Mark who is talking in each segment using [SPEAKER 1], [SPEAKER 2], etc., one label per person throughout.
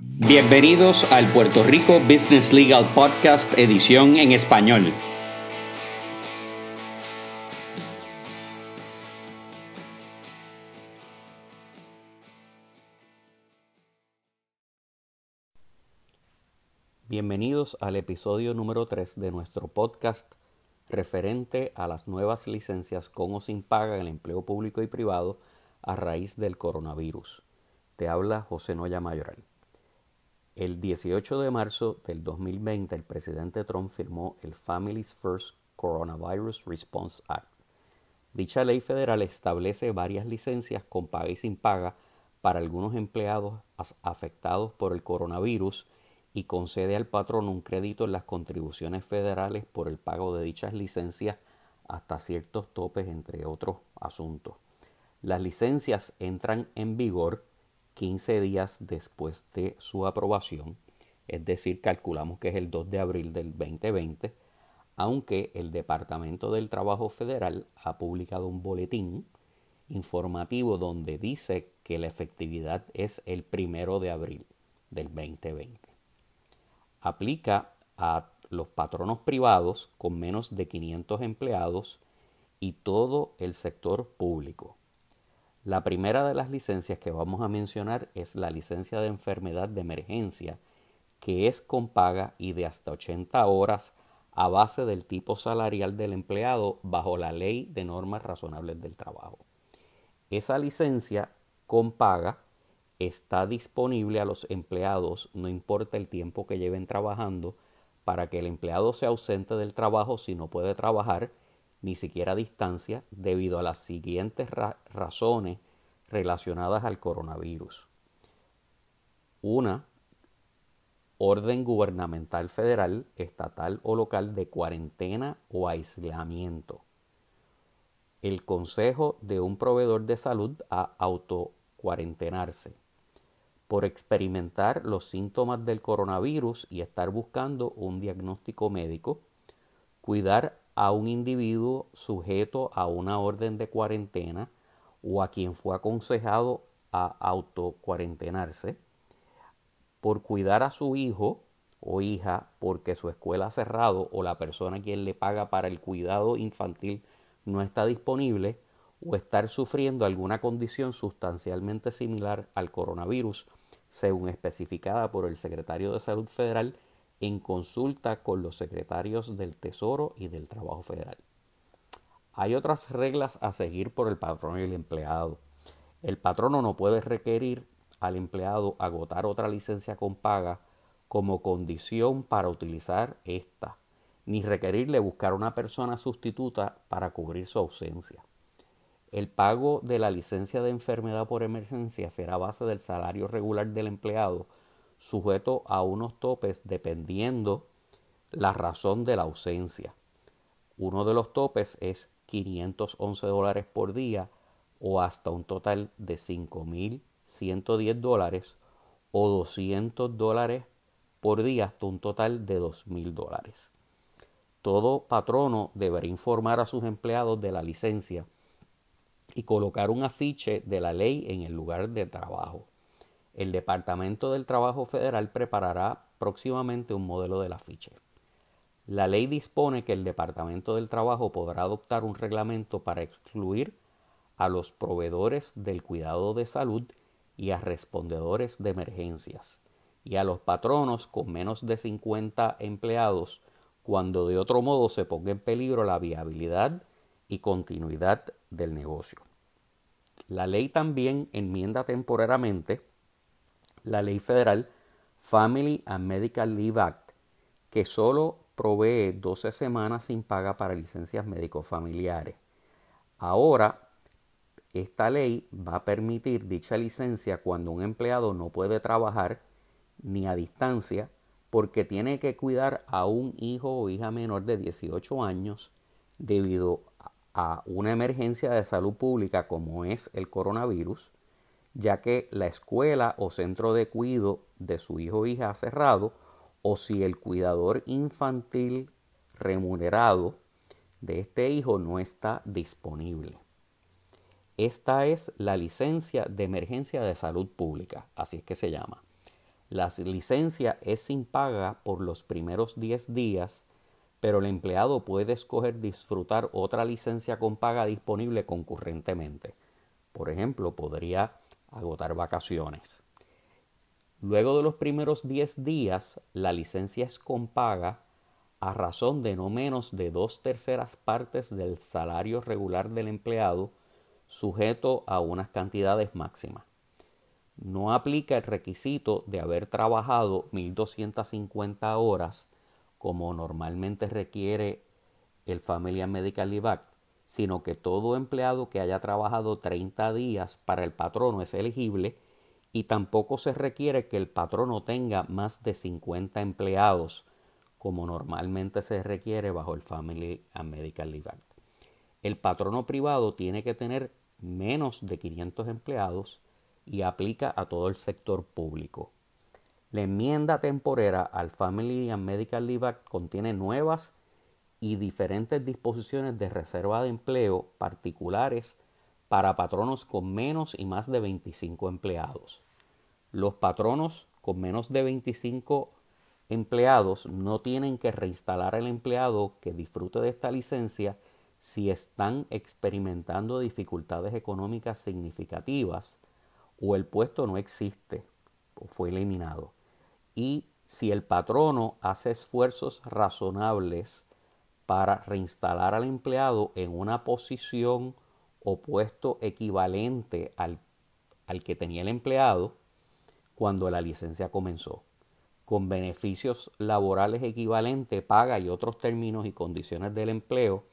[SPEAKER 1] Bienvenidos al Puerto Rico Business Legal Podcast edición en español. Bienvenidos al episodio número 3 de nuestro podcast referente a las nuevas licencias con o sin paga en el empleo público y privado a raíz del coronavirus. Te habla José Noya Mayoral. El 18 de marzo del 2020 el presidente Trump firmó el Families First Coronavirus Response Act. Dicha ley federal establece varias licencias con paga y sin paga para algunos empleados afectados por el coronavirus y concede al patrón un crédito en las contribuciones federales por el pago de dichas licencias hasta ciertos topes, entre otros asuntos. Las licencias entran en vigor 15 días después de su aprobación, es decir, calculamos que es el 2 de abril del 2020, aunque el Departamento del Trabajo Federal ha publicado un boletín informativo donde dice que la efectividad es el primero de abril del 2020. Aplica a los patronos privados con menos de 500 empleados y todo el sector público. La primera de las licencias que vamos a mencionar es la licencia de enfermedad de emergencia, que es con paga y de hasta 80 horas a base del tipo salarial del empleado bajo la ley de normas razonables del trabajo. Esa licencia con paga está disponible a los empleados, no importa el tiempo que lleven trabajando, para que el empleado se ausente del trabajo si no puede trabajar ni siquiera distancia, debido a las siguientes razones relacionadas al coronavirus. Una, orden gubernamental federal, estatal o local de cuarentena o aislamiento. El consejo de un proveedor de salud a autocuarentenarse por experimentar los síntomas del coronavirus y estar buscando un diagnóstico médico, cuidar a un individuo sujeto a una orden de cuarentena o a quien fue aconsejado a autocuarentenarse por cuidar a su hijo o hija porque su escuela ha cerrado o la persona quien le paga para el cuidado infantil no está disponible o estar sufriendo alguna condición sustancialmente similar al coronavirus, según especificada por el secretario de Salud Federal en consulta con los secretarios del Tesoro y del Trabajo Federal. Hay otras reglas a seguir por el patrono y el empleado. El patrono no puede requerir al empleado agotar otra licencia con paga como condición para utilizar esta, ni requerirle buscar una persona sustituta para cubrir su ausencia. El pago de la licencia de enfermedad por emergencia será base del salario regular del empleado sujeto a unos topes dependiendo la razón de la ausencia. Uno de los topes es 511 dólares por día o hasta un total de 5.110 dólares o 200 dólares por día hasta un total de 2.000 dólares. Todo patrono deberá informar a sus empleados de la licencia y colocar un afiche de la ley en el lugar de trabajo. El Departamento del Trabajo Federal preparará próximamente un modelo del afiche. La ley dispone que el Departamento del Trabajo podrá adoptar un reglamento para excluir a los proveedores del cuidado de salud y a respondedores de emergencias y a los patronos con menos de 50 empleados cuando de otro modo se ponga en peligro la viabilidad y continuidad del negocio. La ley también enmienda temporariamente la ley federal Family and Medical Leave Act, que solo provee 12 semanas sin paga para licencias médicos familiares. Ahora, esta ley va a permitir dicha licencia cuando un empleado no puede trabajar ni a distancia porque tiene que cuidar a un hijo o hija menor de 18 años debido a una emergencia de salud pública como es el coronavirus ya que la escuela o centro de cuidado de su hijo o hija ha cerrado, o si el cuidador infantil remunerado de este hijo no está disponible. Esta es la licencia de emergencia de salud pública, así es que se llama. La licencia es sin paga por los primeros 10 días, pero el empleado puede escoger disfrutar otra licencia con paga disponible concurrentemente. Por ejemplo, podría agotar vacaciones. Luego de los primeros 10 días, la licencia es con paga a razón de no menos de dos terceras partes del salario regular del empleado, sujeto a unas cantidades máximas. No aplica el requisito de haber trabajado 1.250 horas, como normalmente requiere el Family Medical Leave Act, sino que todo empleado que haya trabajado 30 días para el patrono es elegible y tampoco se requiere que el patrono tenga más de 50 empleados como normalmente se requiere bajo el Family and Medical Leave Act. El patrono privado tiene que tener menos de 500 empleados y aplica a todo el sector público. La enmienda temporera al Family and Medical Leave Act contiene nuevas y diferentes disposiciones de reserva de empleo particulares para patronos con menos y más de 25 empleados. Los patronos con menos de 25 empleados no tienen que reinstalar al empleado que disfrute de esta licencia si están experimentando dificultades económicas significativas o el puesto no existe o fue eliminado. Y si el patrono hace esfuerzos razonables para reinstalar al empleado en una posición o puesto equivalente al, al que tenía el empleado cuando la licencia comenzó con beneficios laborales equivalentes, paga y otros términos y condiciones del empleo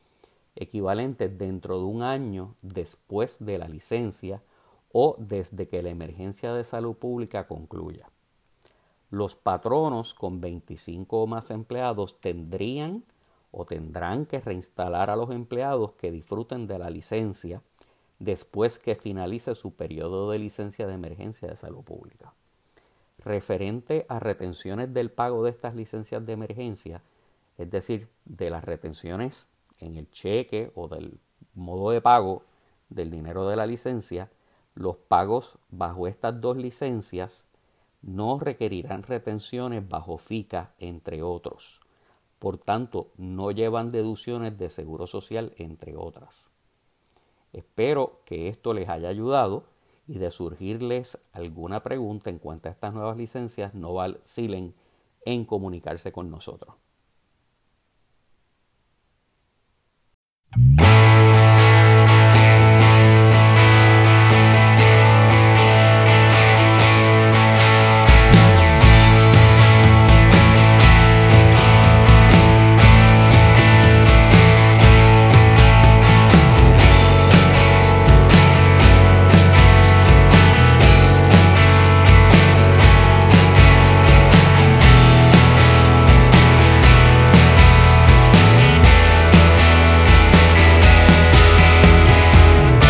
[SPEAKER 1] equivalentes dentro de un año después de la licencia o desde que la emergencia de salud pública concluya. Los patronos con 25 o más empleados tendrían o tendrán que reinstalar a los empleados que disfruten de la licencia después que finalice su periodo de licencia de emergencia de salud pública referente a retenciones del pago de estas licencias de emergencia, es decir, de las retenciones en el cheque o del modo de pago del dinero de la licencia, los pagos bajo estas dos licencias no requerirán retenciones bajo FICA, entre otros. Por tanto, no llevan deducciones de seguro social, entre otras. Espero que esto les haya ayudado y de surgirles alguna pregunta en cuanto a estas nuevas licencias, no vacilen en comunicarse con nosotros.